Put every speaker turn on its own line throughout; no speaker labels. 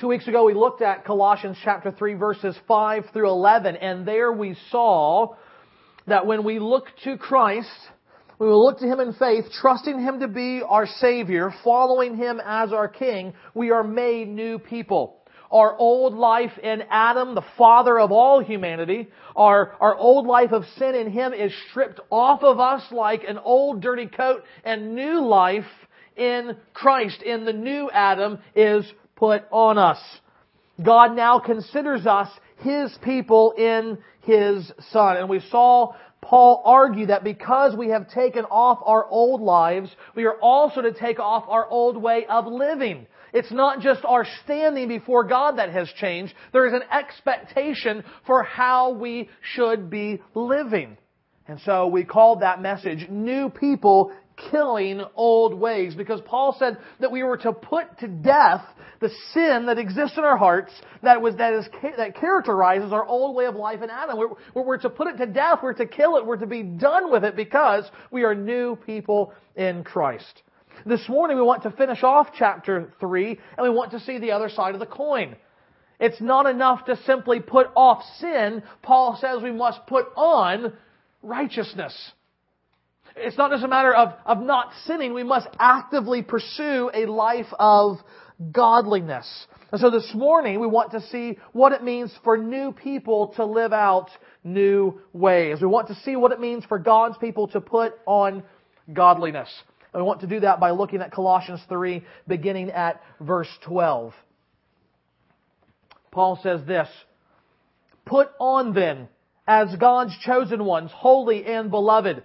Two weeks ago we looked at Colossians chapter 3 verses 5 through 11 and there we saw that when we look to Christ, we will look to Him in faith, trusting Him to be our Savior, following Him as our King, we are made new people. Our old life in Adam, the father of all humanity, our, our old life of sin in Him is stripped off of us like an old dirty coat, and new life in Christ, in the new Adam, is put on us. God now considers us His people in His Son. And we saw Paul argue that because we have taken off our old lives, we are also to take off our old way of living. It's not just our standing before God that has changed. There is an expectation for how we should be living. And so we called that message New People killing old ways because Paul said that we were to put to death the sin that exists in our hearts that was that is that characterizes our old way of life in Adam. We're, we're to put it to death. We're to kill it. We're to be done with it because we are new people in Christ. This morning we want to finish off chapter three and we want to see the other side of the coin. It's not enough to simply put off sin. Paul says we must put on righteousness. It's not just a matter of, of not sinning. We must actively pursue a life of godliness. And so this morning we want to see what it means for new people to live out new ways. We want to see what it means for God's people to put on godliness. And we want to do that by looking at Colossians 3 beginning at verse 12. Paul says this, Put on then, as God's chosen ones, holy and beloved,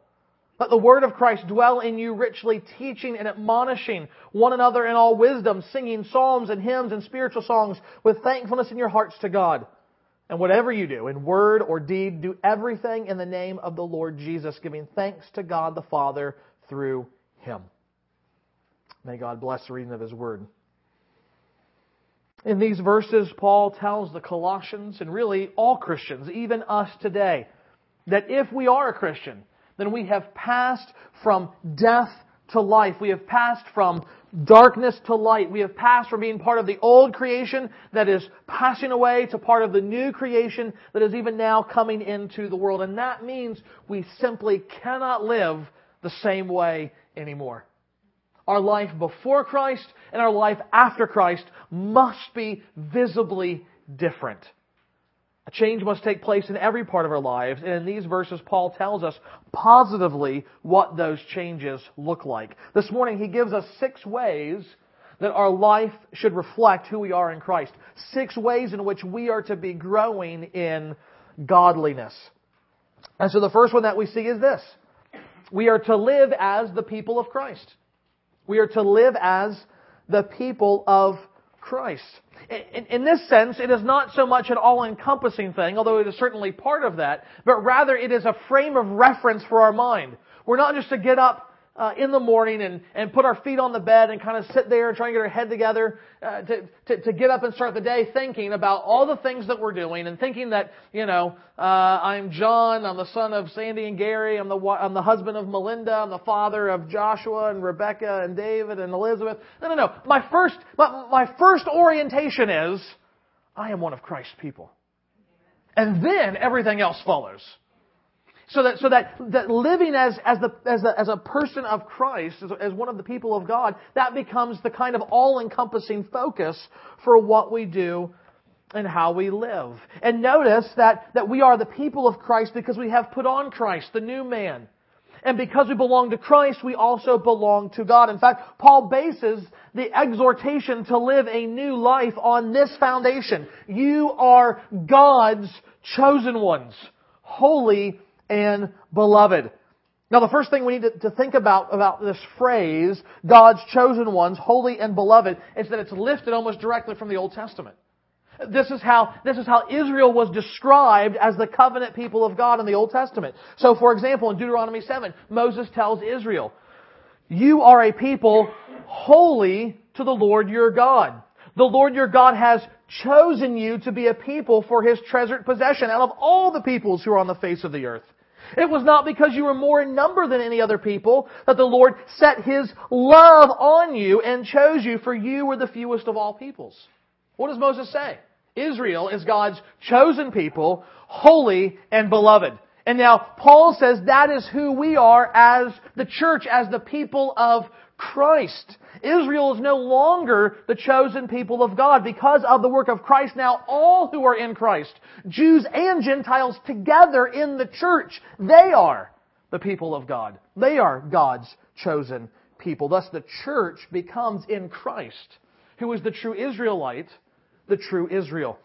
Let the word of Christ dwell in you richly, teaching and admonishing one another in all wisdom, singing psalms and hymns and spiritual songs with thankfulness in your hearts to God. And whatever you do, in word or deed, do everything in the name of the Lord Jesus, giving thanks to God the Father through him. May God bless the reading of his word. In these verses, Paul tells the Colossians, and really all Christians, even us today, that if we are a Christian, then we have passed from death to life. We have passed from darkness to light. We have passed from being part of the old creation that is passing away to part of the new creation that is even now coming into the world. And that means we simply cannot live the same way anymore. Our life before Christ and our life after Christ must be visibly different. A change must take place in every part of our lives, and in these verses, Paul tells us positively what those changes look like. This morning, he gives us six ways that our life should reflect who we are in Christ. Six ways in which we are to be growing in godliness. And so the first one that we see is this. We are to live as the people of Christ. We are to live as the people of Christ. In, in, this sense, it is not so much an all-encompassing thing, although it is certainly part of that, but rather it is a frame of reference for our mind. We're not just to get up uh, in the morning and, and put our feet on the bed and kind of sit there and try and get our head together uh, to, to, to get up and start the day thinking about all the things that we're doing and thinking that, you know, uh, I'm John, I'm the son of Sandy and Gary, I'm the, I'm the husband of Melinda, I'm the father of Joshua and Rebecca and David and Elizabeth. No, no, no. My first, my, my first orientation is, I am one of Christ's people. And then everything else follows. So that, so that, that living as, as, the, as, a, as a person of Christ, as, as one of the people of God, that becomes the kind of all-encompassing focus for what we do and how we live. And notice that, that we are the people of Christ because we have put on Christ, the new man. And because we belong to Christ, we also belong to God. In fact, Paul bases the exhortation to live a new life on this foundation. You are God's chosen ones, holy and beloved. Now the first thing we need to, to, think about, about this phrase, God's chosen ones, holy and beloved, is that it's lifted almost directly from the Old Testament. This is how, this is how Israel was described as the covenant people of God in the Old Testament. So for example, in Deuteronomy 7, Moses tells Israel, you are a people holy to the Lord your God. The Lord your God has chosen you to be a people for his treasured possession out of all the peoples who are on the face of the earth. It was not because you were more in number than any other people that the Lord set his love on you and chose you, for you were the fewest of all peoples. What does Moses say? Israel is God's chosen people, holy and beloved. And now Paul says that is who we are as the church, as the people of Christ. Israel is no longer the chosen people of God because of the work of Christ. Now all who are in Christ, Jews and Gentiles together in the church, they are the people of God. They are God's chosen people. Thus the church becomes in Christ, who is the true Israelite, the true Israel.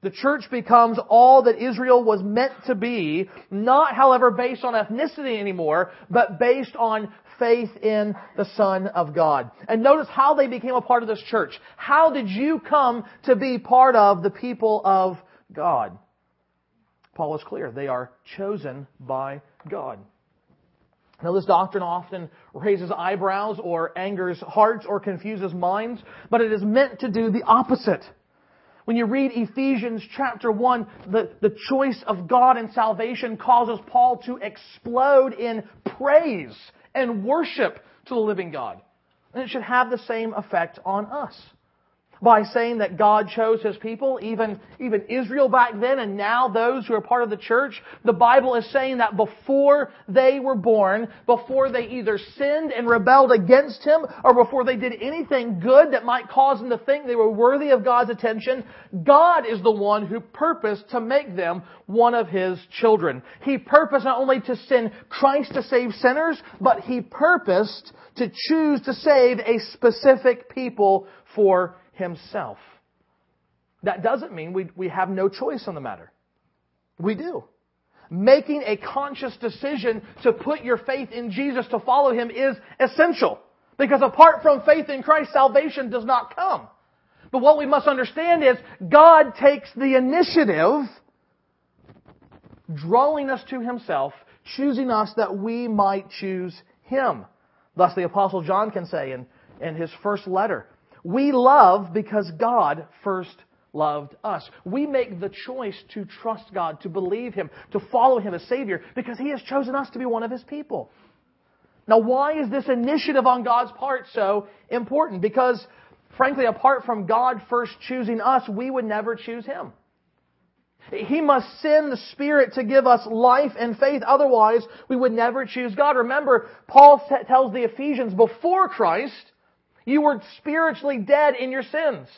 The church becomes all that Israel was meant to be, not however based on ethnicity anymore, but based on faith in the Son of God. And notice how they became a part of this church. How did you come to be part of the people of God? Paul is clear. They are chosen by God. Now, this doctrine often raises eyebrows or angers hearts or confuses minds, but it is meant to do the opposite. When you read Ephesians chapter 1, the, the choice of God in salvation causes Paul to explode in praise and worship to the living God. And it should have the same effect on us by saying that God chose His people, even, even Israel back then and now those who are part of the church. The Bible is saying that before they were born, before they either sinned and rebelled against Him or before they did anything good that might cause them to think they were worthy of God's attention, God is the one who purposed to make them one of His children. He purposed not only to send Christ to save sinners, but He purposed to choose to save a specific people for himself. That doesn't mean we, we have no choice on the matter. We do. Making a conscious decision to put your faith in Jesus to follow Him is essential. Because apart from faith in Christ, salvation does not come. But what we must understand is God takes the initiative, drawing us to Himself, choosing us that we might choose Him. Thus the Apostle John can say in, in his first letter, we love because God first loved us. We make the choice to trust God, to believe Him, to follow Him as Savior because He has chosen us to be one of His people. Now, why is this initiative on God's part so important? Because, frankly, apart from God first choosing us, we would never choose Him. He must send the Spirit to give us life and faith. Otherwise, we would never choose God. Remember, Paul tells the Ephesians before Christ, you were spiritually dead in your sins.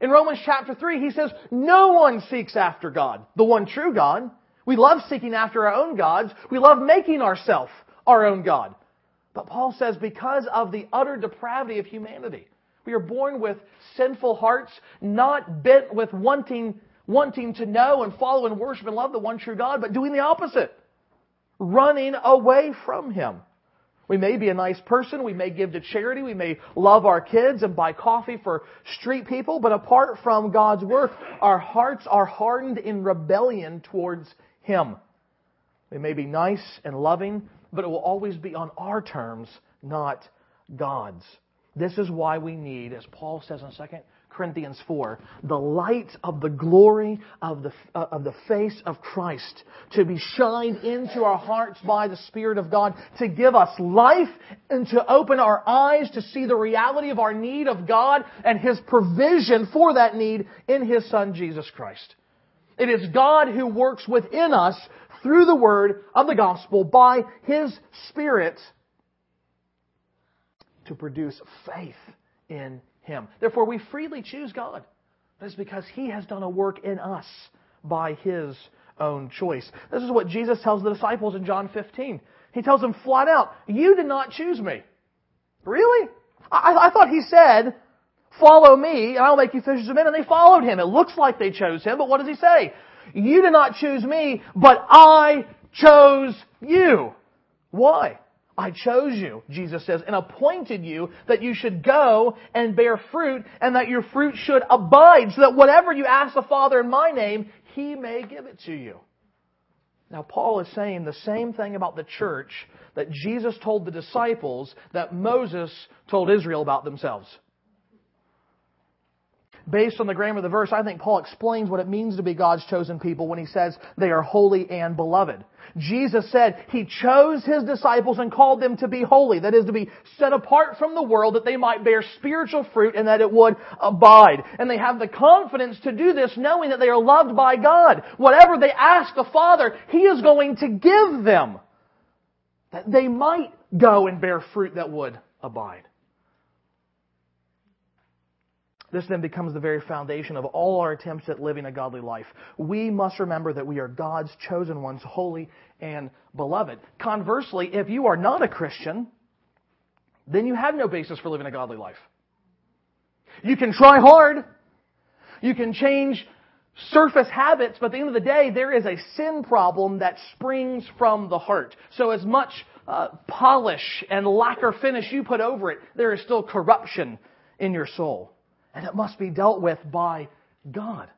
In Romans chapter 3, he says, no one seeks after God, the one true God. We love seeking after our own gods. We love making ourselves our own God. But Paul says, because of the utter depravity of humanity, we are born with sinful hearts, not bent with wanting, wanting to know and follow and worship and love the one true God, but doing the opposite. Running away from Him. We may be a nice person. We may give to charity. We may love our kids and buy coffee for street people. But apart from God's work, our hearts are hardened in rebellion towards Him. We may be nice and loving, but it will always be on our terms, not God's. This is why we need, as Paul says in 2 Corinthians 4, the light of the glory of the, uh, of the face of Christ to be shined into our hearts by the Spirit of God to give us life and to open our eyes to see the reality of our need of God and His provision for that need in His Son Jesus Christ. It is God who works within us through the word of the gospel by His Spirit to produce faith in him. Therefore, we freely choose God. That is because He has done a work in us by His own choice. This is what Jesus tells the disciples in John 15. He tells them flat out, You did not choose me. Really? I, I thought He said, Follow me, and I'll make you fishers of men. And they followed Him. It looks like they chose Him, but what does He say? You did not choose me, but I chose you. Why? I chose you, Jesus says, and appointed you that you should go and bear fruit and that your fruit should abide so that whatever you ask the Father in my name, he may give it to you. Now, Paul is saying the same thing about the church that Jesus told the disciples that Moses told Israel about themselves based on the grammar of the verse, I think Paul explains what it means to be God's chosen people when he says they are holy and beloved. Jesus said he chose his disciples and called them to be holy, that is to be set apart from the world that they might bear spiritual fruit and that it would abide. And they have the confidence to do this knowing that they are loved by God. Whatever they ask the Father, he is going to give them. That they might go and bear fruit that would abide. This then becomes the very foundation of all our attempts at living a godly life. We must remember that we are God's chosen ones, holy and beloved. Conversely, if you are not a Christian, then you have no basis for living a godly life. You can try hard. You can change surface habits, but at the end of the day, there is a sin problem that springs from the heart. So as much uh, polish and lacquer finish you put over it, there is still corruption in your soul and it must be dealt with by God.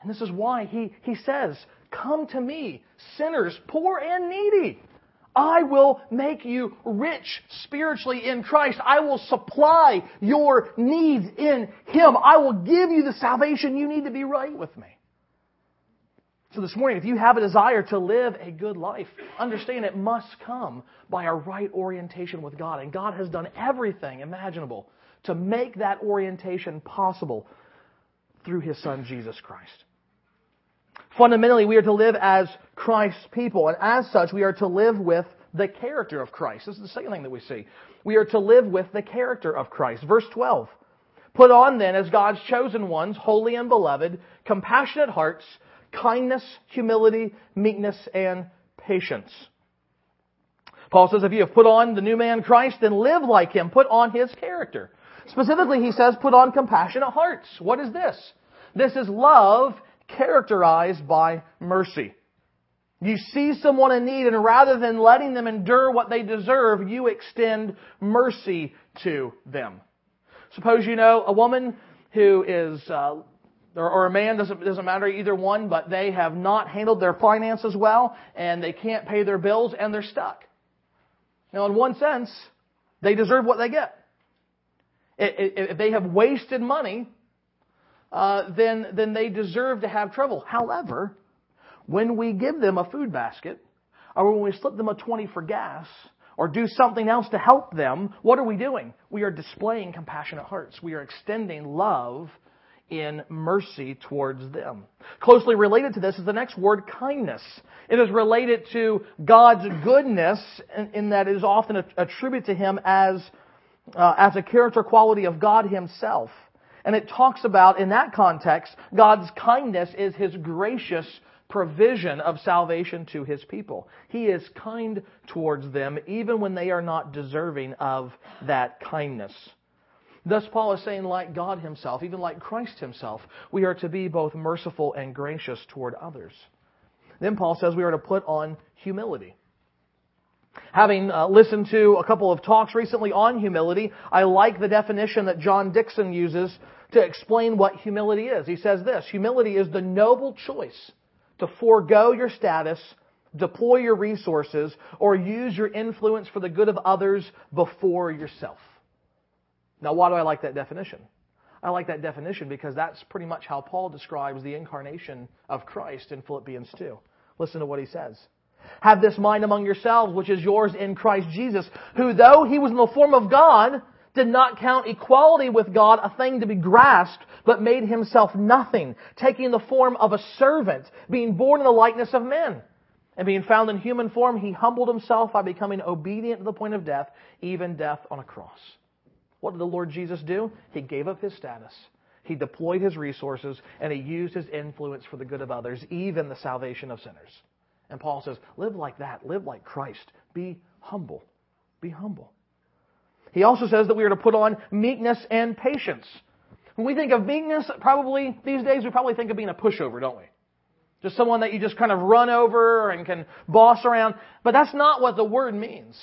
And this is why he, he says, Come to me, sinners, poor and needy. I will make you rich spiritually in Christ. I will supply your needs in Him. I will give you the salvation you need to be right with me. So this morning, if you have a desire to live a good life, understand it must come by a right orientation with God. And God has done everything imaginable to make that orientation possible through his son, Jesus Christ. Fundamentally, we are to live as Christ's people, and as such, we are to live with the character of Christ. This is the second thing that we see. We are to live with the character of Christ. Verse 12. Put on then, as God's chosen ones, holy and beloved, compassionate hearts, kindness, humility, meekness, and patience. Paul says, if you have put on the new man Christ, then live like him. Put on his character. Specifically, he says, put on compassionate hearts. What is this? This is love characterized by mercy. You see someone in need, and rather than letting them endure what they deserve, you extend mercy to them. Suppose you know a woman who is, uh, or, or, a man, doesn't, doesn't matter, either one, but they have not handled their finances well, and they can't pay their bills, and they're stuck. Now, in one sense, they deserve what they get. If they have wasted money, uh, then, then they deserve to have trouble. However, when we give them a food basket, or when we slip them a 20 for gas, or do something else to help them, what are we doing? We are displaying compassionate hearts. We are extending love in mercy towards them. Closely related to this is the next word, kindness. It is related to God's goodness in, in that it is often attributed to Him as uh, as a character quality of God Himself. And it talks about, in that context, God's kindness is His gracious provision of salvation to His people. He is kind towards them even when they are not deserving of that kindness. Thus, Paul is saying, like God Himself, even like Christ Himself, we are to be both merciful and gracious toward others. Then Paul says we are to put on humility. Having uh, listened to a couple of talks recently on humility, I like the definition that John Dickson uses to explain what humility is. He says this Humility is the noble choice to forego your status, deploy your resources, or use your influence for the good of others before yourself. Now, why do I like that definition? I like that definition because that's pretty much how Paul describes the incarnation of Christ in Philippians 2. Listen to what he says. Have this mind among yourselves, which is yours in Christ Jesus, who though he was in the form of God, did not count equality with God a thing to be grasped, but made himself nothing, taking the form of a servant, being born in the likeness of men. And being found in human form, he humbled himself by becoming obedient to the point of death, even death on a cross. What did the Lord Jesus do? He gave up his status. He deployed his resources and he used his influence for the good of others, even the salvation of sinners. And Paul says, live like that. Live like Christ. Be humble. Be humble. He also says that we are to put on meekness and patience. When we think of meekness, probably these days we probably think of being a pushover, don't we? Just someone that you just kind of run over and can boss around. But that's not what the word means.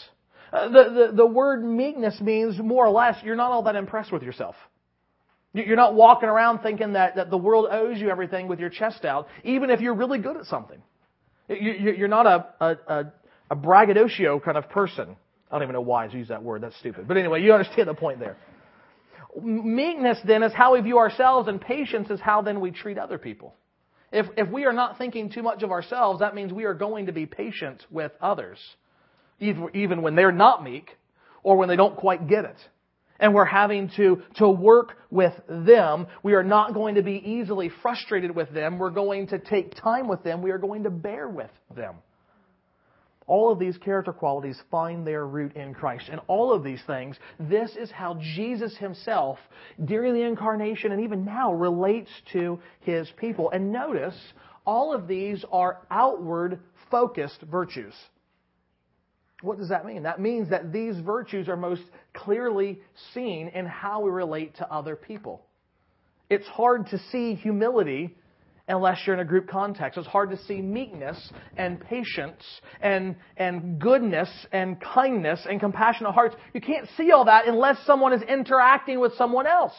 Uh, the, the, the word meekness means more or less you're not all that impressed with yourself. You're not walking around thinking that, that the world owes you everything with your chest out, even if you're really good at something. You're not a, a, a, braggadocio kind of person. I don't even know why I use that word. That's stupid. But anyway, you understand the point there. Meekness then is how we view ourselves, and patience is how then we treat other people. If, if we are not thinking too much of ourselves, that means we are going to be patient with others, even, even when they're not meek or when they don't quite get it and we're having to, to work with them. We are not going to be easily frustrated with them. We're going to take time with them. We are going to bear with them. All of these character qualities find their root in Christ. And all of these things, this is how Jesus himself, during the incarnation and even now, relates to his people. And notice, all of these are outward focused virtues. What does that mean? That means that these virtues are most clearly seen in how we relate to other people. It's hard to see humility unless you're in a group context. It's hard to see meekness and patience and, and goodness and kindness and compassionate hearts. You can't see all that unless someone is interacting with someone else.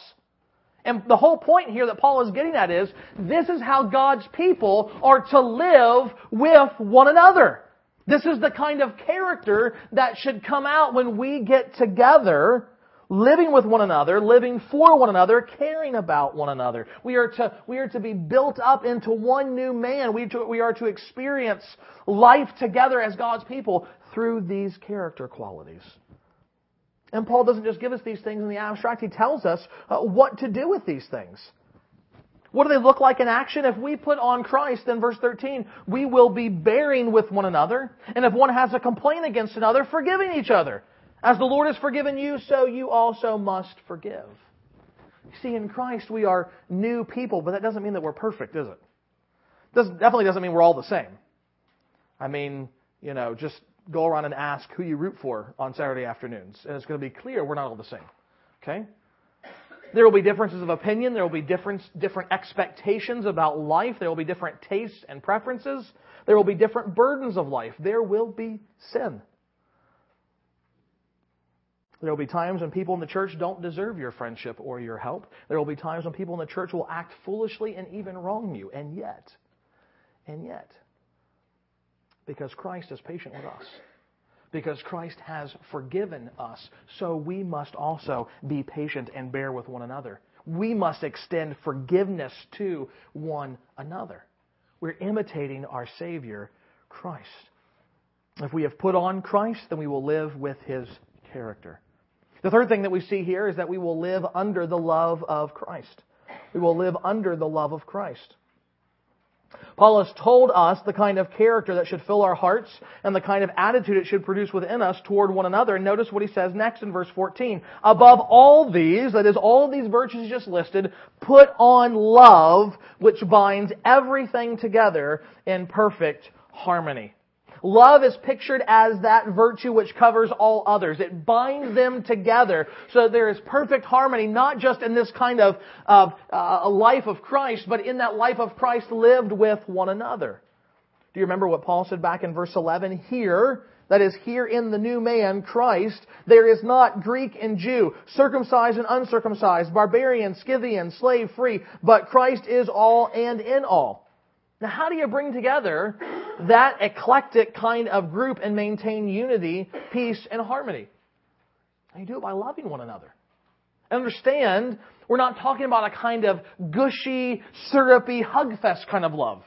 And the whole point here that Paul is getting at is this is how God's people are to live with one another. This is the kind of character that should come out when we get together, living with one another, living for one another, caring about one another. We are to, we are to be built up into one new man. We, to, we are to experience life together as God's people through these character qualities. And Paul doesn't just give us these things in the abstract, he tells us uh, what to do with these things. What do they look like in action? If we put on Christ, then verse 13, we will be bearing with one another. And if one has a complaint against another, forgiving each other. As the Lord has forgiven you, so you also must forgive. See, in Christ we are new people, but that doesn't mean that we're perfect, does it? Definitely doesn't mean we're all the same. I mean, you know, just go around and ask who you root for on Saturday afternoons, and it's going to be clear we're not all the same. Okay? There will be differences of opinion. There will be different, different expectations about life. There will be different tastes and preferences. There will be different burdens of life. There will be sin. There will be times when people in the church don't deserve your friendship or your help. There will be times when people in the church will act foolishly and even wrong you. And yet, and yet, because Christ is patient with us, because Christ has forgiven us. So we must also be patient and bear with one another. We must extend forgiveness to one another. We're imitating our Savior, Christ. If we have put on Christ, then we will live with his character. The third thing that we see here is that we will live under the love of Christ. We will live under the love of Christ. Paul has told us the kind of character that should fill our hearts and the kind of attitude it should produce within us toward one another. And notice what he says next in verse 14. Above all these, that is all of these virtues just listed, put on love which binds everything together in perfect harmony. Love is pictured as that virtue which covers all others. It binds them together so that there is perfect harmony, not just in this kind of, of uh, life of Christ, but in that life of Christ lived with one another. Do you remember what Paul said back in verse 11? Here, that is, here in the new man, Christ, there is not Greek and Jew, circumcised and uncircumcised, barbarian, Scythian, slave free, but Christ is all and in all. Now, how do you bring together that eclectic kind of group and maintain unity, peace, and harmony? You do it by loving one another. Understand, we're not talking about a kind of gushy, syrupy, hug fest kind of love.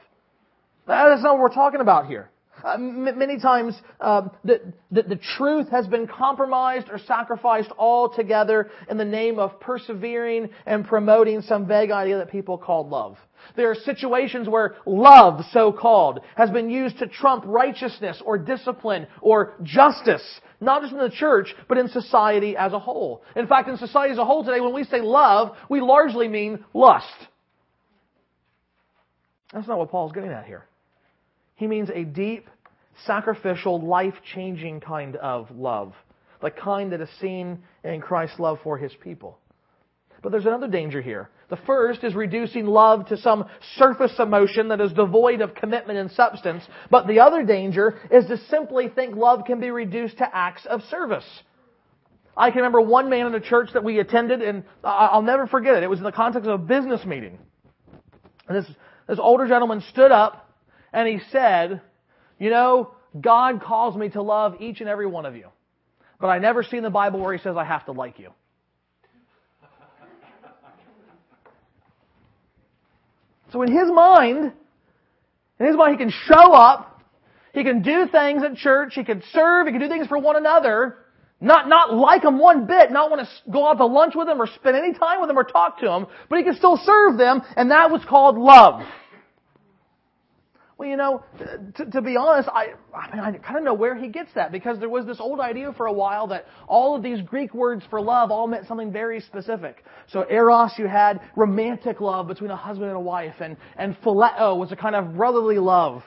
That's not what we're talking about here. Uh, m- many times, uh, the, the, the, truth has been compromised or sacrificed altogether in the name of persevering and promoting some vague idea that people call love. There are situations where love, so called, has been used to trump righteousness or discipline or justice, not just in the church, but in society as a whole. In fact, in society as a whole today, when we say love, we largely mean lust. That's not what Paul's getting at here. He means a deep, sacrificial, life changing kind of love. The kind that is seen in Christ's love for his people. But there's another danger here. The first is reducing love to some surface emotion that is devoid of commitment and substance. But the other danger is to simply think love can be reduced to acts of service. I can remember one man in a church that we attended, and I'll never forget it. It was in the context of a business meeting. And this, this older gentleman stood up and he said, You know, God calls me to love each and every one of you. But I never see in the Bible where he says I have to like you. So in his mind, in his mind, he can show up, he can do things at church, he can serve, he can do things for one another, not, not like them one bit, not want to go out to lunch with them or spend any time with them or talk to them, but he can still serve them, and that was called love. Well, you know, to, to be honest, I, I mean, I kind of know where he gets that because there was this old idea for a while that all of these Greek words for love all meant something very specific. So eros, you had romantic love between a husband and a wife, and and phileo was a kind of brotherly love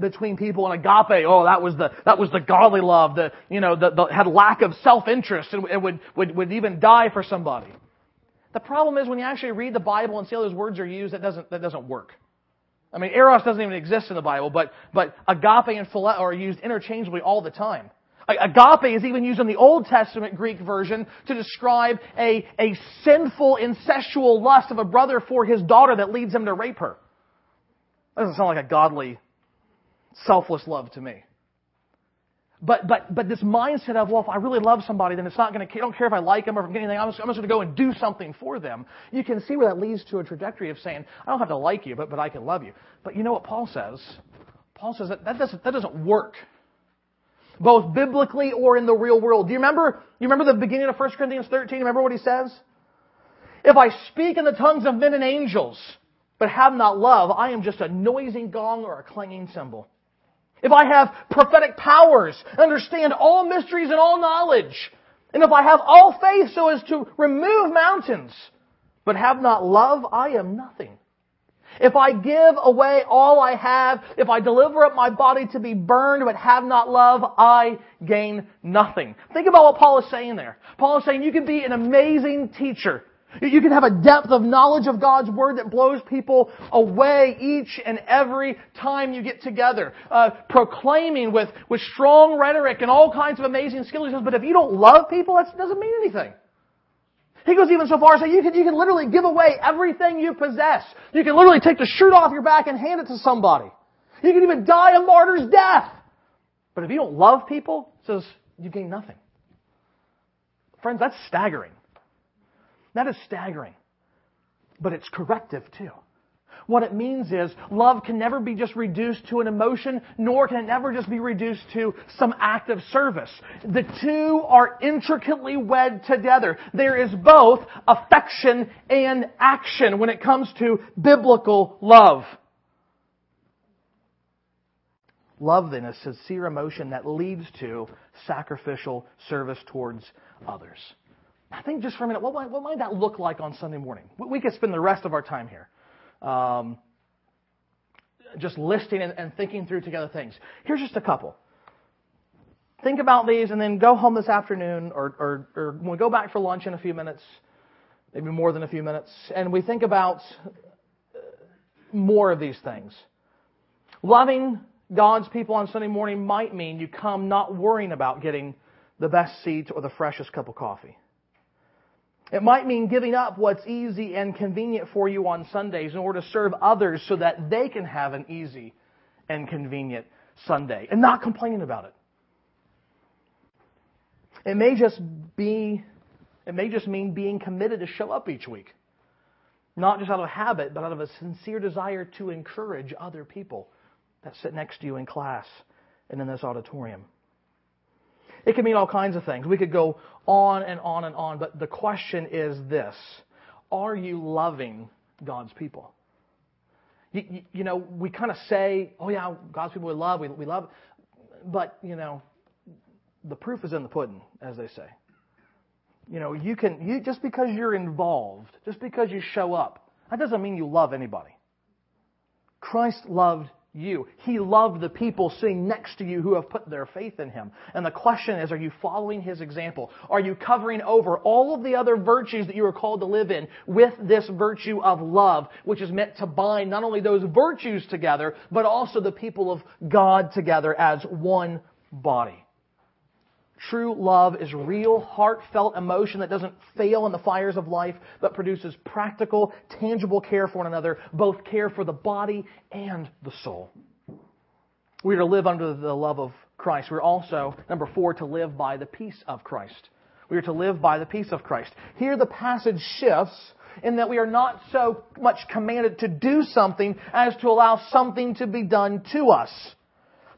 between people, and agape, oh, that was the that was the godly love, the you know, that had lack of self interest and, and would, would would even die for somebody. The problem is when you actually read the Bible and see how those words are used, that doesn't that doesn't work. I mean, eros doesn't even exist in the Bible, but, but agape and phileo are used interchangeably all the time. Agape is even used in the Old Testament Greek version to describe a, a sinful, incestual lust of a brother for his daughter that leads him to rape her. That doesn't sound like a godly, selfless love to me. But, but, but this mindset of, well, if I really love somebody, then it's not going to, I don't care if I like them or if I'm getting anything, I'm just, I'm just going to go and do something for them. You can see where that leads to a trajectory of saying, I don't have to like you, but, but I can love you. But you know what Paul says? Paul says that, that doesn't, that doesn't work. Both biblically or in the real world. Do you remember, you remember the beginning of 1 Corinthians 13? Remember what he says? If I speak in the tongues of men and angels, but have not love, I am just a noisy gong or a clanging cymbal. If I have prophetic powers, understand all mysteries and all knowledge, and if I have all faith so as to remove mountains, but have not love, I am nothing. If I give away all I have, if I deliver up my body to be burned but have not love, I gain nothing. Think about what Paul is saying there. Paul is saying you can be an amazing teacher. You can have a depth of knowledge of God's Word that blows people away each and every time you get together. Uh, proclaiming with, with strong rhetoric and all kinds of amazing skills. But if you don't love people, that doesn't mean anything. He goes even so far as say you can, you can literally give away everything you possess. You can literally take the shirt off your back and hand it to somebody. You can even die a martyr's death. But if you don't love people, says you gain nothing. Friends, that's staggering. That is staggering. But it's corrective too. What it means is love can never be just reduced to an emotion, nor can it never just be reduced to some act of service. The two are intricately wed together. There is both affection and action when it comes to biblical love. Love then is a sincere emotion that leads to sacrificial service towards others. I think just for a minute, what might, what might that look like on Sunday morning? We could spend the rest of our time here. Um, just listing and, and thinking through together things. Here's just a couple. Think about these and then go home this afternoon or, or, or when we go back for lunch in a few minutes, maybe more than a few minutes, and we think about uh, more of these things. Loving God's people on Sunday morning might mean you come not worrying about getting the best seat or the freshest cup of coffee. It might mean giving up what's easy and convenient for you on Sundays in order to serve others so that they can have an easy and convenient Sunday and not complaining about it. It may just be, it may just mean being committed to show up each week. Not just out of habit, but out of a sincere desire to encourage other people that sit next to you in class and in this auditorium. It can mean all kinds of things. We could go on and on and on, but the question is this Are you loving God's people? You, you, you know, we kind of say, oh, yeah, God's people we love, we, we love, but, you know, the proof is in the pudding, as they say. You know, you can, you, just because you're involved, just because you show up, that doesn't mean you love anybody. Christ loved you. He loved the people sitting next to you who have put their faith in Him. And the question is, are you following His example? Are you covering over all of the other virtues that you are called to live in with this virtue of love, which is meant to bind not only those virtues together, but also the people of God together as one body? True love is real, heartfelt emotion that doesn't fail in the fires of life, but produces practical, tangible care for one another, both care for the body and the soul. We are to live under the love of Christ. We're also, number four, to live by the peace of Christ. We are to live by the peace of Christ. Here the passage shifts in that we are not so much commanded to do something as to allow something to be done to us.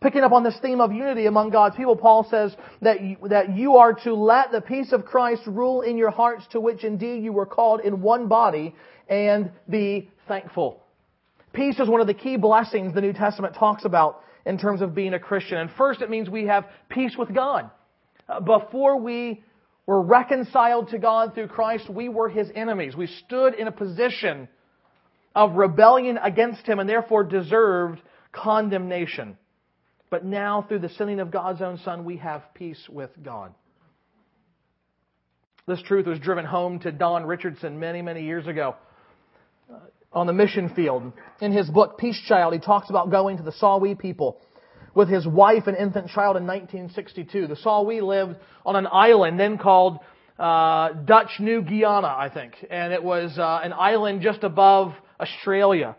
Picking up on this theme of unity among God's people, Paul says that you, that you are to let the peace of Christ rule in your hearts to which indeed you were called in one body and be thankful. Peace is one of the key blessings the New Testament talks about in terms of being a Christian. And first it means we have peace with God. Uh, before we were reconciled to God through Christ, we were His enemies. We stood in a position of rebellion against Him and therefore deserved condemnation. But now, through the sending of God's own Son, we have peace with God. This truth was driven home to Don Richardson many, many years ago uh, on the mission field. In his book, Peace Child, he talks about going to the Sawi people with his wife and infant child in 1962. The Sawi lived on an island then called uh, Dutch New Guiana, I think, and it was uh, an island just above Australia.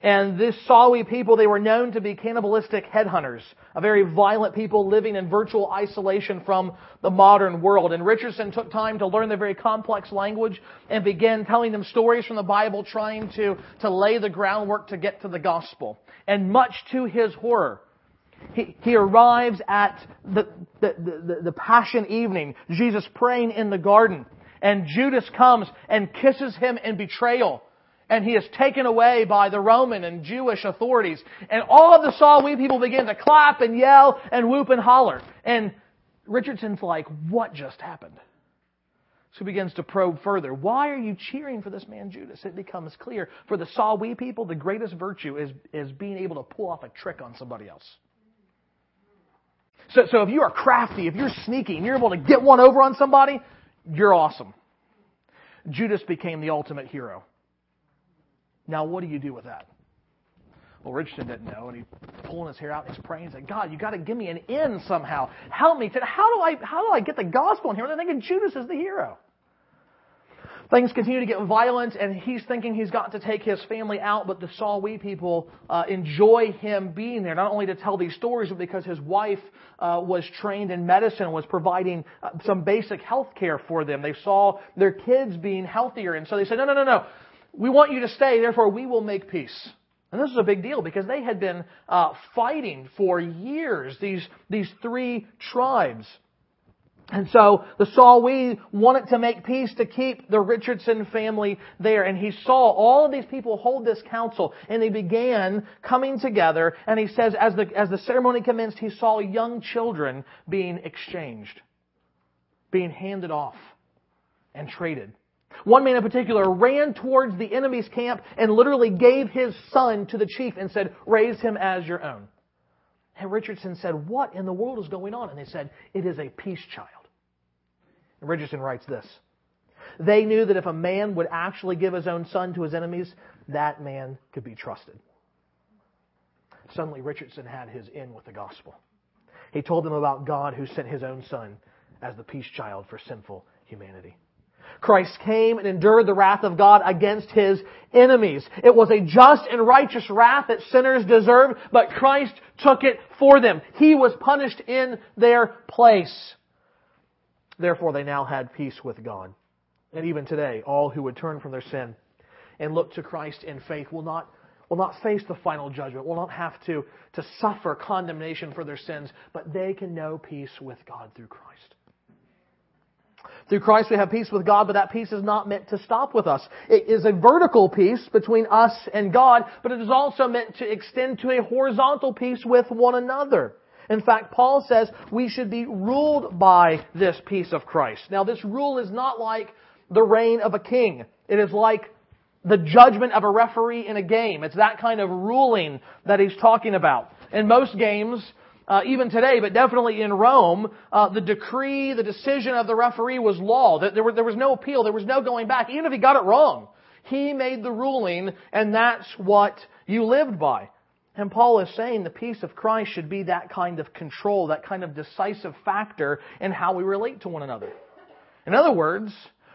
And this Sawi people, they were known to be cannibalistic headhunters, a very violent people living in virtual isolation from the modern world. And Richardson took time to learn their very complex language and began telling them stories from the Bible, trying to, to lay the groundwork to get to the gospel. And much to his horror, he, he arrives at the, the, the, the Passion evening, Jesus praying in the garden, and Judas comes and kisses him in betrayal and he is taken away by the Roman and Jewish authorities. And all of the Sawi people begin to clap and yell and whoop and holler. And Richardson's like, what just happened? So he begins to probe further. Why are you cheering for this man Judas? It becomes clear. For the Sawi people, the greatest virtue is, is being able to pull off a trick on somebody else. So, so if you are crafty, if you're sneaky, and you're able to get one over on somebody, you're awesome. Judas became the ultimate hero. Now, what do you do with that? Well, Richardson didn't know, and he's pulling his hair out and he's praying. He's like, God, you got to give me an end somehow. Help me. How do I how do I get the gospel in here? They're thinking Judas is the hero. Things continue to get violent, and he's thinking he's got to take his family out, but the Sawi people uh, enjoy him being there, not only to tell these stories, but because his wife uh, was trained in medicine, and was providing uh, some basic health care for them. They saw their kids being healthier, and so they said, no, no, no, no. We want you to stay, therefore we will make peace. And this is a big deal because they had been uh, fighting for years, these, these three tribes. And so the Sawi wanted to make peace to keep the Richardson family there. And he saw all of these people hold this council and they began coming together. And he says, as the, as the ceremony commenced, he saw young children being exchanged, being handed off and traded. One man in particular ran towards the enemy's camp and literally gave his son to the chief and said, Raise him as your own. And Richardson said, What in the world is going on? And they said, It is a peace child. And Richardson writes this They knew that if a man would actually give his own son to his enemies, that man could be trusted. Suddenly, Richardson had his in with the gospel. He told them about God who sent his own son as the peace child for sinful humanity. Christ came and endured the wrath of God against his enemies. It was a just and righteous wrath that sinners deserved, but Christ took it for them. He was punished in their place. Therefore, they now had peace with God. And even today, all who would turn from their sin and look to Christ in faith will not, will not face the final judgment, will not have to, to suffer condemnation for their sins, but they can know peace with God through Christ. Through Christ we have peace with God, but that peace is not meant to stop with us. It is a vertical peace between us and God, but it is also meant to extend to a horizontal peace with one another. In fact, Paul says we should be ruled by this peace of Christ. Now, this rule is not like the reign of a king. It is like the judgment of a referee in a game. It's that kind of ruling that he's talking about. In most games, uh, even today, but definitely in Rome, uh, the decree, the decision of the referee was law. There, there was no appeal. There was no going back, even if he got it wrong. He made the ruling, and that's what you lived by. And Paul is saying the peace of Christ should be that kind of control, that kind of decisive factor in how we relate to one another. In other words,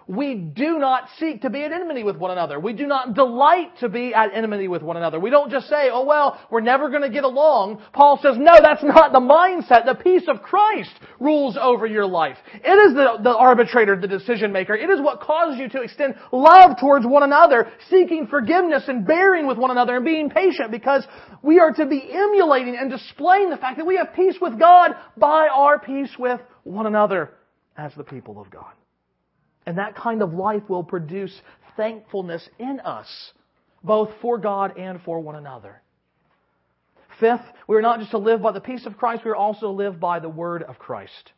we do not seek to be at enmity with one another. We do not delight to be at enmity with one another. We don't just say, oh well, we're never going to get along. Paul says, no, that's not the mindset. The peace of Christ rules over your life. It is the, the arbitrator, the decision maker. It is what causes you to extend love towards one another, seeking forgiveness and bearing with one another and being patient because we are to be emulating and displaying the fact that we have peace with God by our peace with one another as the people of God. And that kind of life will produce thankfulness in us, both for God and for one another. Fifth, we are not just to live by the peace of Christ, we are also to live by the word of Christ.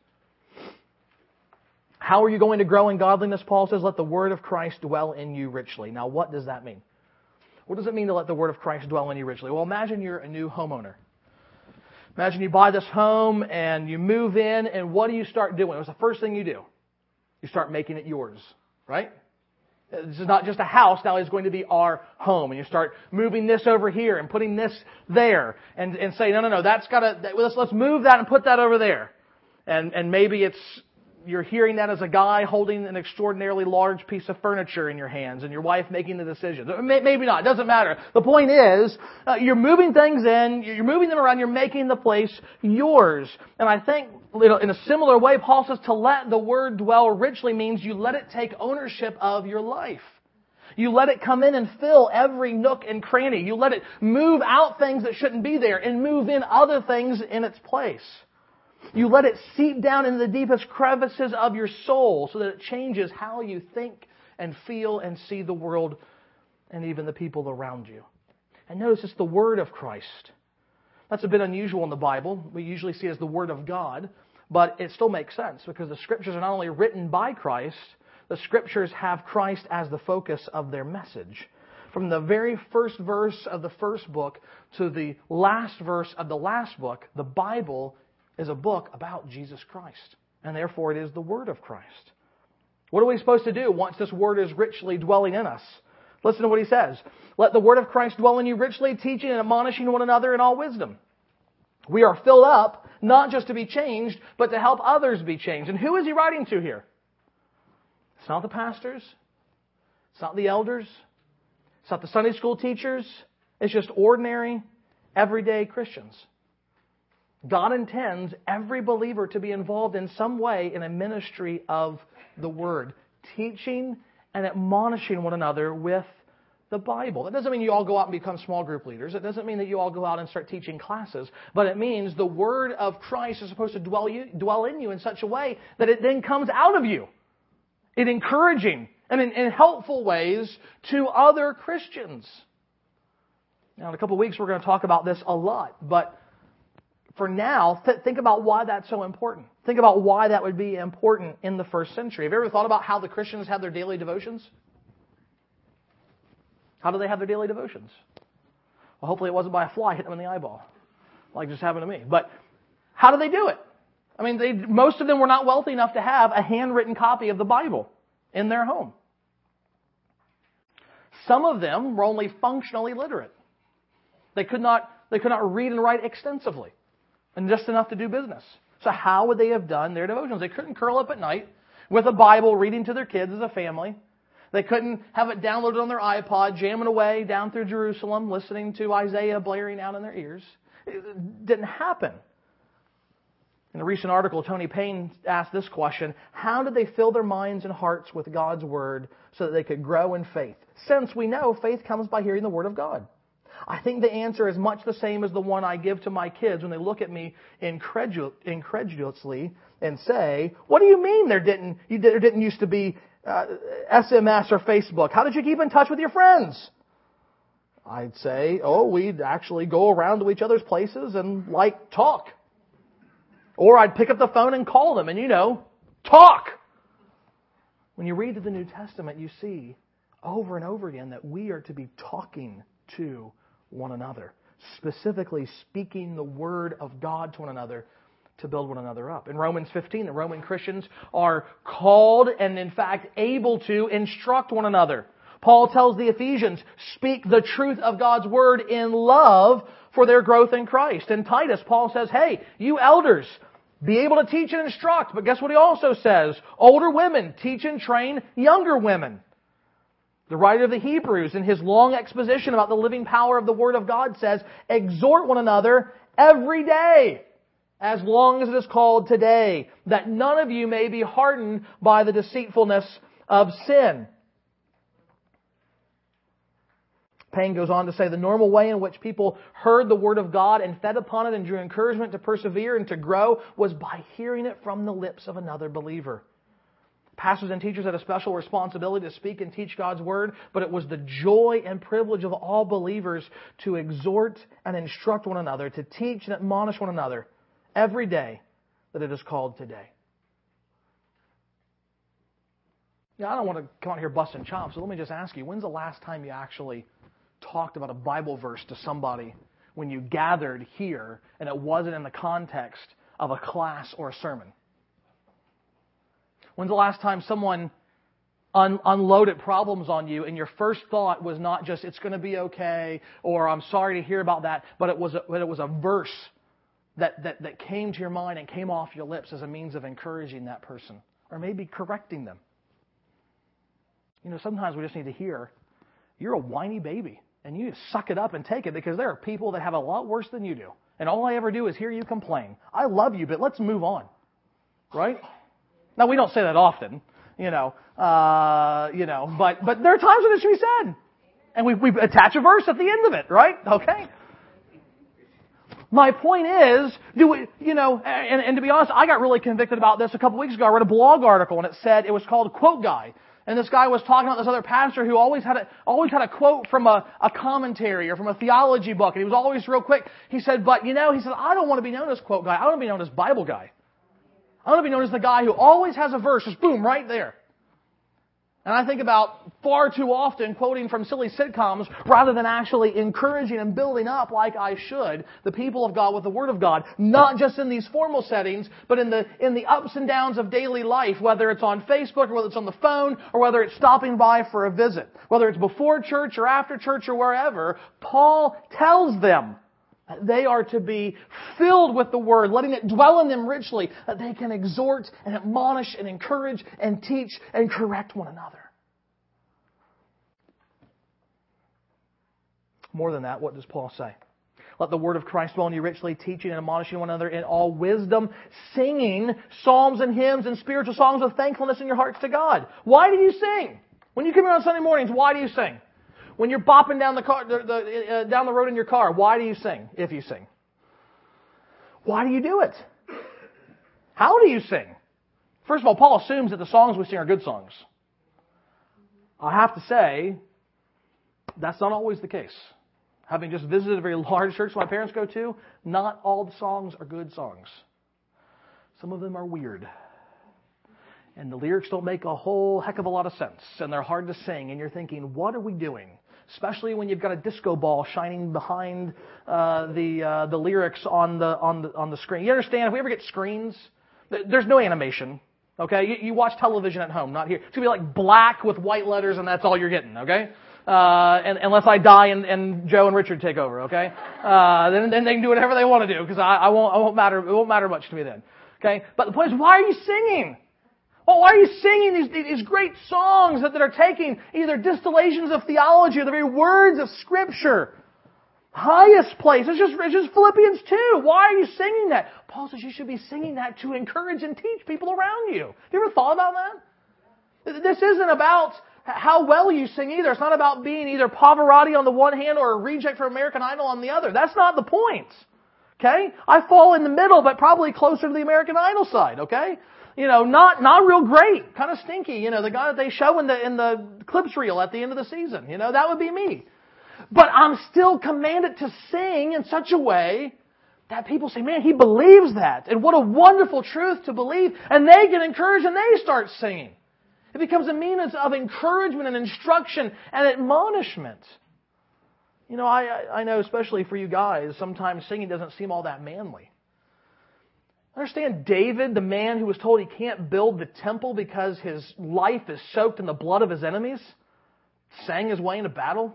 How are you going to grow in godliness? Paul says, let the word of Christ dwell in you richly. Now, what does that mean? What does it mean to let the word of Christ dwell in you richly? Well, imagine you're a new homeowner. Imagine you buy this home and you move in, and what do you start doing? What's the first thing you do? You start making it yours, right? This is not just a house, now it's going to be our home. And you start moving this over here and putting this there and, and say, no, no, no, that's gotta, let's, let's move that and put that over there. And, and maybe it's you're hearing that as a guy holding an extraordinarily large piece of furniture in your hands and your wife making the decisions. Maybe not. It doesn't matter. The point is, uh, you're moving things in, you're moving them around, you're making the place yours. And I think in a similar way, Paul says to let the word dwell richly means you let it take ownership of your life. You let it come in and fill every nook and cranny. You let it move out things that shouldn't be there and move in other things in its place. You let it seep down into the deepest crevices of your soul so that it changes how you think and feel and see the world and even the people around you. And notice it's the Word of Christ. That's a bit unusual in the Bible. We usually see it as the Word of God, but it still makes sense because the Scriptures are not only written by Christ, the Scriptures have Christ as the focus of their message. From the very first verse of the first book to the last verse of the last book, the Bible is a book about Jesus Christ. And therefore, it is the Word of Christ. What are we supposed to do once this Word is richly dwelling in us? Listen to what he says. Let the Word of Christ dwell in you richly, teaching and admonishing one another in all wisdom. We are filled up not just to be changed, but to help others be changed. And who is he writing to here? It's not the pastors. It's not the elders. It's not the Sunday school teachers. It's just ordinary, everyday Christians. God intends every believer to be involved in some way in a ministry of the Word, teaching and admonishing one another with the Bible. That doesn't mean you all go out and become small group leaders. It doesn't mean that you all go out and start teaching classes. But it means the Word of Christ is supposed to dwell, you, dwell in you in such a way that it then comes out of you in encouraging and in, in helpful ways to other Christians. Now, in a couple of weeks, we're going to talk about this a lot, but for now, th- think about why that's so important. Think about why that would be important in the first century. Have you ever thought about how the Christians had their daily devotions? How do they have their daily devotions? Well, hopefully it wasn't by a fly hitting them in the eyeball, like just happened to me. But how do they do it? I mean, they, most of them were not wealthy enough to have a handwritten copy of the Bible in their home. Some of them were only functionally literate. They could not, they could not read and write extensively and just enough to do business. So how would they have done their devotions? They couldn't curl up at night with a Bible reading to their kids as a family. They couldn't have it downloaded on their iPod, jamming away down through Jerusalem, listening to Isaiah blaring out in their ears. It didn't happen. In a recent article, Tony Payne asked this question How did they fill their minds and hearts with God's Word so that they could grow in faith? Since we know faith comes by hearing the Word of God. I think the answer is much the same as the one I give to my kids when they look at me incredulously and say, "What do you mean there didn't there didn't used to be uh, SMS or Facebook? How did you keep in touch with your friends?" I'd say, "Oh, we'd actually go around to each other's places and like talk." Or I'd pick up the phone and call them and you know, talk. When you read the New Testament, you see over and over again that we are to be talking to one another, specifically speaking the word of God to one another to build one another up. In Romans 15, the Roman Christians are called and in fact able to instruct one another. Paul tells the Ephesians, speak the truth of God's word in love for their growth in Christ. In Titus, Paul says, hey, you elders, be able to teach and instruct. But guess what he also says? Older women, teach and train younger women. The writer of the Hebrews, in his long exposition about the living power of the Word of God, says, exhort one another every day, as long as it is called today, that none of you may be hardened by the deceitfulness of sin. Payne goes on to say the normal way in which people heard the Word of God and fed upon it and drew encouragement to persevere and to grow was by hearing it from the lips of another believer. Pastors and teachers had a special responsibility to speak and teach God's Word, but it was the joy and privilege of all believers to exhort and instruct one another, to teach and admonish one another every day that it is called today. Yeah, I don't want to come out here busting chops, so let me just ask you, when's the last time you actually talked about a Bible verse to somebody when you gathered here and it wasn't in the context of a class or a sermon? When's the last time someone un- unloaded problems on you and your first thought was not just, it's going to be okay, or I'm sorry to hear about that, but it was a, but it was a verse that, that, that came to your mind and came off your lips as a means of encouraging that person, or maybe correcting them? You know, sometimes we just need to hear, you're a whiny baby and you suck it up and take it because there are people that have a lot worse than you do. And all I ever do is hear you complain. I love you, but let's move on. Right? Now we don't say that often, you know, uh, you know, but, but there are times when it should be said. And we, we attach a verse at the end of it, right? Okay? My point is, do we, you know, and, and to be honest, I got really convicted about this a couple weeks ago. I read a blog article and it said, it was called Quote Guy. And this guy was talking about this other pastor who always had a, always had a quote from a, a commentary or from a theology book. And he was always real quick. He said, but you know, he said, I don't want to be known as quote guy. I want to be known as Bible guy. I want to be known as the guy who always has a verse, just boom, right there. And I think about far too often quoting from silly sitcoms rather than actually encouraging and building up like I should the people of God with the Word of God, not just in these formal settings, but in the, in the ups and downs of daily life, whether it's on Facebook or whether it's on the phone or whether it's stopping by for a visit. Whether it's before church or after church or wherever, Paul tells them they are to be filled with the Word, letting it dwell in them richly, that they can exhort and admonish and encourage and teach and correct one another. More than that, what does Paul say? Let the word of Christ dwell in you richly, teaching and admonishing one another in all wisdom, singing psalms and hymns and spiritual songs of thankfulness in your hearts to God. Why do you sing? When you come here on Sunday mornings, why do you sing? When you're bopping down the, car, the, the uh, down the road in your car, why do you sing, if you sing? Why do you do it? How do you sing? First of all, Paul assumes that the songs we sing are good songs. I have to say, that's not always the case. Having just visited a very large church my parents go to, not all the songs are good songs. Some of them are weird. And the lyrics don't make a whole heck of a lot of sense. And they're hard to sing. And you're thinking, what are we doing? Especially when you've got a disco ball shining behind uh, the uh, the lyrics on the on the on the screen. You understand? If we ever get screens, there's no animation. Okay, you, you watch television at home, not here. It's gonna be like black with white letters, and that's all you're getting. Okay, uh, and, unless I die and, and Joe and Richard take over. Okay, uh, then then they can do whatever they want to do because I, I won't I won't matter it won't matter much to me then. Okay, but the point is, why are you singing? Oh, why are you singing these, these great songs that, that are taking either distillations of theology or the very words of Scripture? Highest place. It's just, it's just Philippians 2. Why are you singing that? Paul says you should be singing that to encourage and teach people around you. Have you ever thought about that? This isn't about how well you sing either. It's not about being either Pavarotti on the one hand or a reject from American Idol on the other. That's not the point. Okay? I fall in the middle, but probably closer to the American Idol side, okay? You know, not, not real great, kind of stinky, you know, the guy that they show in the, in the clips reel at the end of the season, you know, that would be me. But I'm still commanded to sing in such a way that people say, man, he believes that. And what a wonderful truth to believe. And they get encouraged and they start singing. It becomes a means of encouragement and instruction and admonishment. You know, I, I know, especially for you guys, sometimes singing doesn't seem all that manly. Understand David, the man who was told he can't build the temple because his life is soaked in the blood of his enemies, sang his way into battle?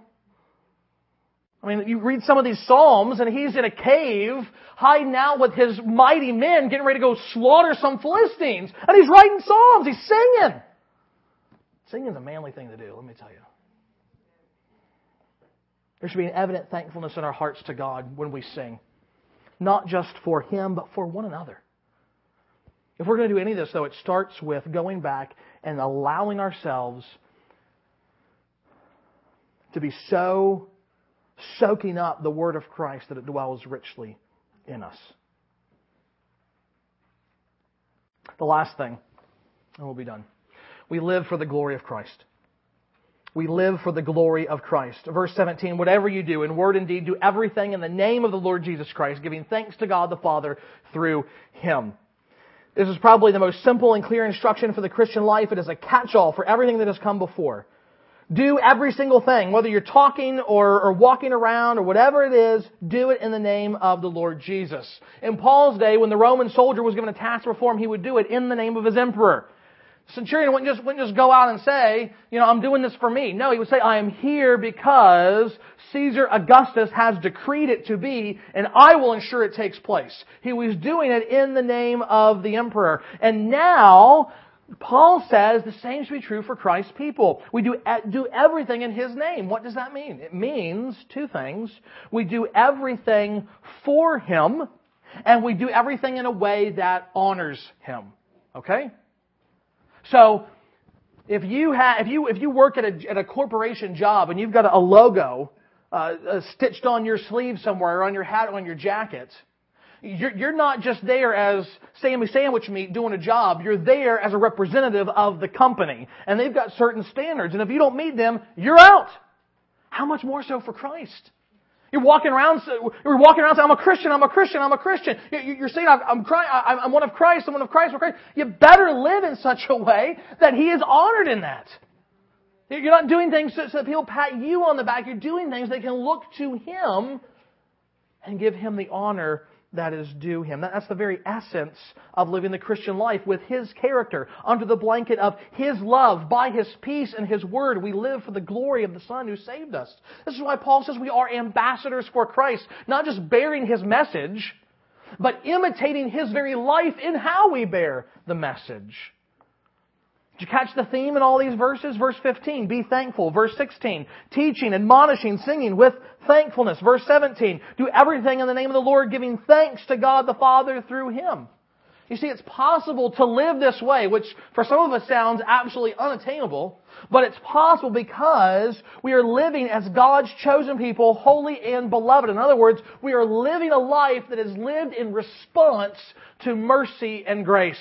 I mean, you read some of these Psalms, and he's in a cave, hiding out with his mighty men, getting ready to go slaughter some Philistines. And he's writing Psalms. He's singing. Singing's a manly thing to do, let me tell you. There should be an evident thankfulness in our hearts to God when we sing. Not just for Him, but for one another. If we're going to do any of this, though, it starts with going back and allowing ourselves to be so soaking up the Word of Christ that it dwells richly in us. The last thing, and we'll be done. We live for the glory of Christ. We live for the glory of Christ. Verse 17, whatever you do, in word and deed, do everything in the name of the Lord Jesus Christ, giving thanks to God the Father through Him. This is probably the most simple and clear instruction for the Christian life. It is a catch-all for everything that has come before. Do every single thing, whether you're talking or, or, walking around or whatever it is, do it in the name of the Lord Jesus. In Paul's day, when the Roman soldier was given a task to perform, he would do it in the name of his emperor. Centurion wouldn't just, wouldn't just go out and say, you know, I'm doing this for me. No, he would say, I am here because Caesar Augustus has decreed it to be, and I will ensure it takes place. He was doing it in the name of the emperor. And now, Paul says the same should be true for Christ's people. We do, do everything in His name. What does that mean? It means two things. We do everything for Him, and we do everything in a way that honors Him. Okay? So, if you have, if you, if you work at a, at a corporation job and you've got a logo uh, uh, stitched on your sleeve somewhere or on your hat or on your jacket, you're, you're not just there as Sammy Sandwich Meat doing a job. You're there as a representative of the company. And they've got certain standards. And if you don't meet them, you're out. How much more so for Christ? You're walking around, you're walking around saying, I'm a Christian, I'm a Christian, I'm a Christian. You're saying, I'm, I'm one of Christ, I'm one of Christ, I'm Christ. You better live in such a way that He is honored in that. You're not doing things so that people pat you on the back. You're doing things that can look to Him and give Him the honor that is due him. That's the very essence of living the Christian life with his character, under the blanket of his love, by his peace and his word. We live for the glory of the Son who saved us. This is why Paul says we are ambassadors for Christ, not just bearing his message, but imitating his very life in how we bear the message. Did you catch the theme in all these verses? Verse 15, be thankful. Verse 16, teaching, admonishing, singing with thankfulness. Verse 17, do everything in the name of the Lord, giving thanks to God the Father through Him. You see, it's possible to live this way, which for some of us sounds absolutely unattainable, but it's possible because we are living as God's chosen people, holy and beloved. In other words, we are living a life that is lived in response to mercy and grace.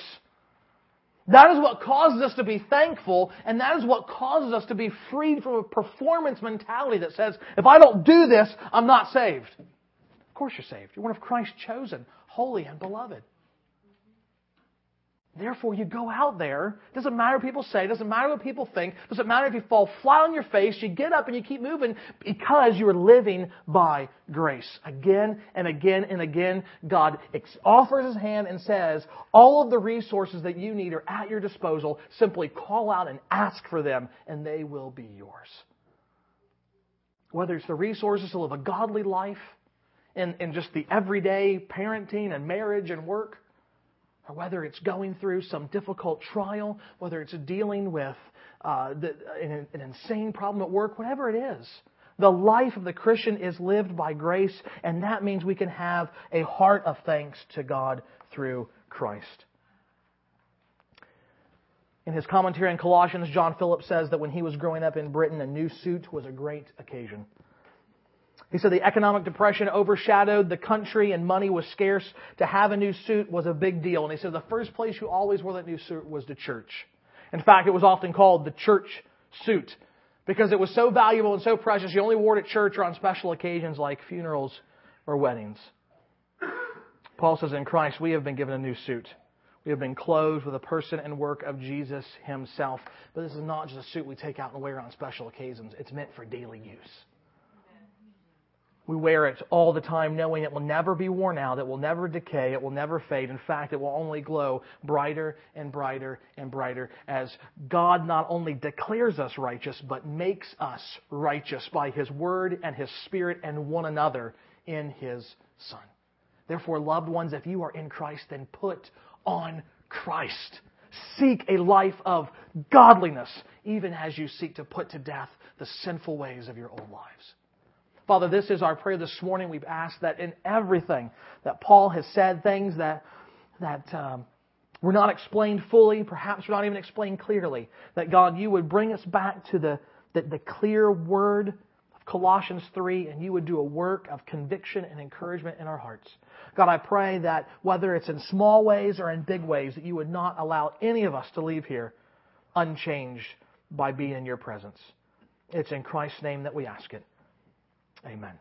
That is what causes us to be thankful, and that is what causes us to be freed from a performance mentality that says, if I don't do this, I'm not saved. Of course you're saved. You're one of Christ's chosen, holy, and beloved. Therefore, you go out there. Doesn't matter what people say. Doesn't matter what people think. Doesn't matter if you fall flat on your face. You get up and you keep moving because you are living by grace. Again and again and again, God offers His hand and says, all of the resources that you need are at your disposal. Simply call out and ask for them, and they will be yours. Whether it's the resources to live a godly life in, in just the everyday parenting and marriage and work or whether it's going through some difficult trial, whether it's dealing with uh, the, an, an insane problem at work, whatever it is. The life of the Christian is lived by grace, and that means we can have a heart of thanks to God through Christ. In his commentary on Colossians, John Phillips says that when he was growing up in Britain, a new suit was a great occasion. He said the economic depression overshadowed the country and money was scarce. To have a new suit was a big deal. And he said the first place you always wore that new suit was the church. In fact, it was often called the church suit because it was so valuable and so precious. You only wore it at church or on special occasions like funerals or weddings. Paul says in Christ, we have been given a new suit. We have been clothed with the person and work of Jesus himself. But this is not just a suit we take out and wear on special occasions. It's meant for daily use. We wear it all the time knowing it will never be worn out, it will never decay, it will never fade. In fact, it will only glow brighter and brighter and brighter as God not only declares us righteous, but makes us righteous by His Word and His Spirit and one another in His Son. Therefore, loved ones, if you are in Christ, then put on Christ. Seek a life of godliness, even as you seek to put to death the sinful ways of your old lives. Father, this is our prayer this morning. We've asked that in everything that Paul has said, things that, that um, were not explained fully, perhaps were not even explained clearly, that God, you would bring us back to the, the, the clear word of Colossians 3 and you would do a work of conviction and encouragement in our hearts. God, I pray that whether it's in small ways or in big ways, that you would not allow any of us to leave here unchanged by being in your presence. It's in Christ's name that we ask it. Amen.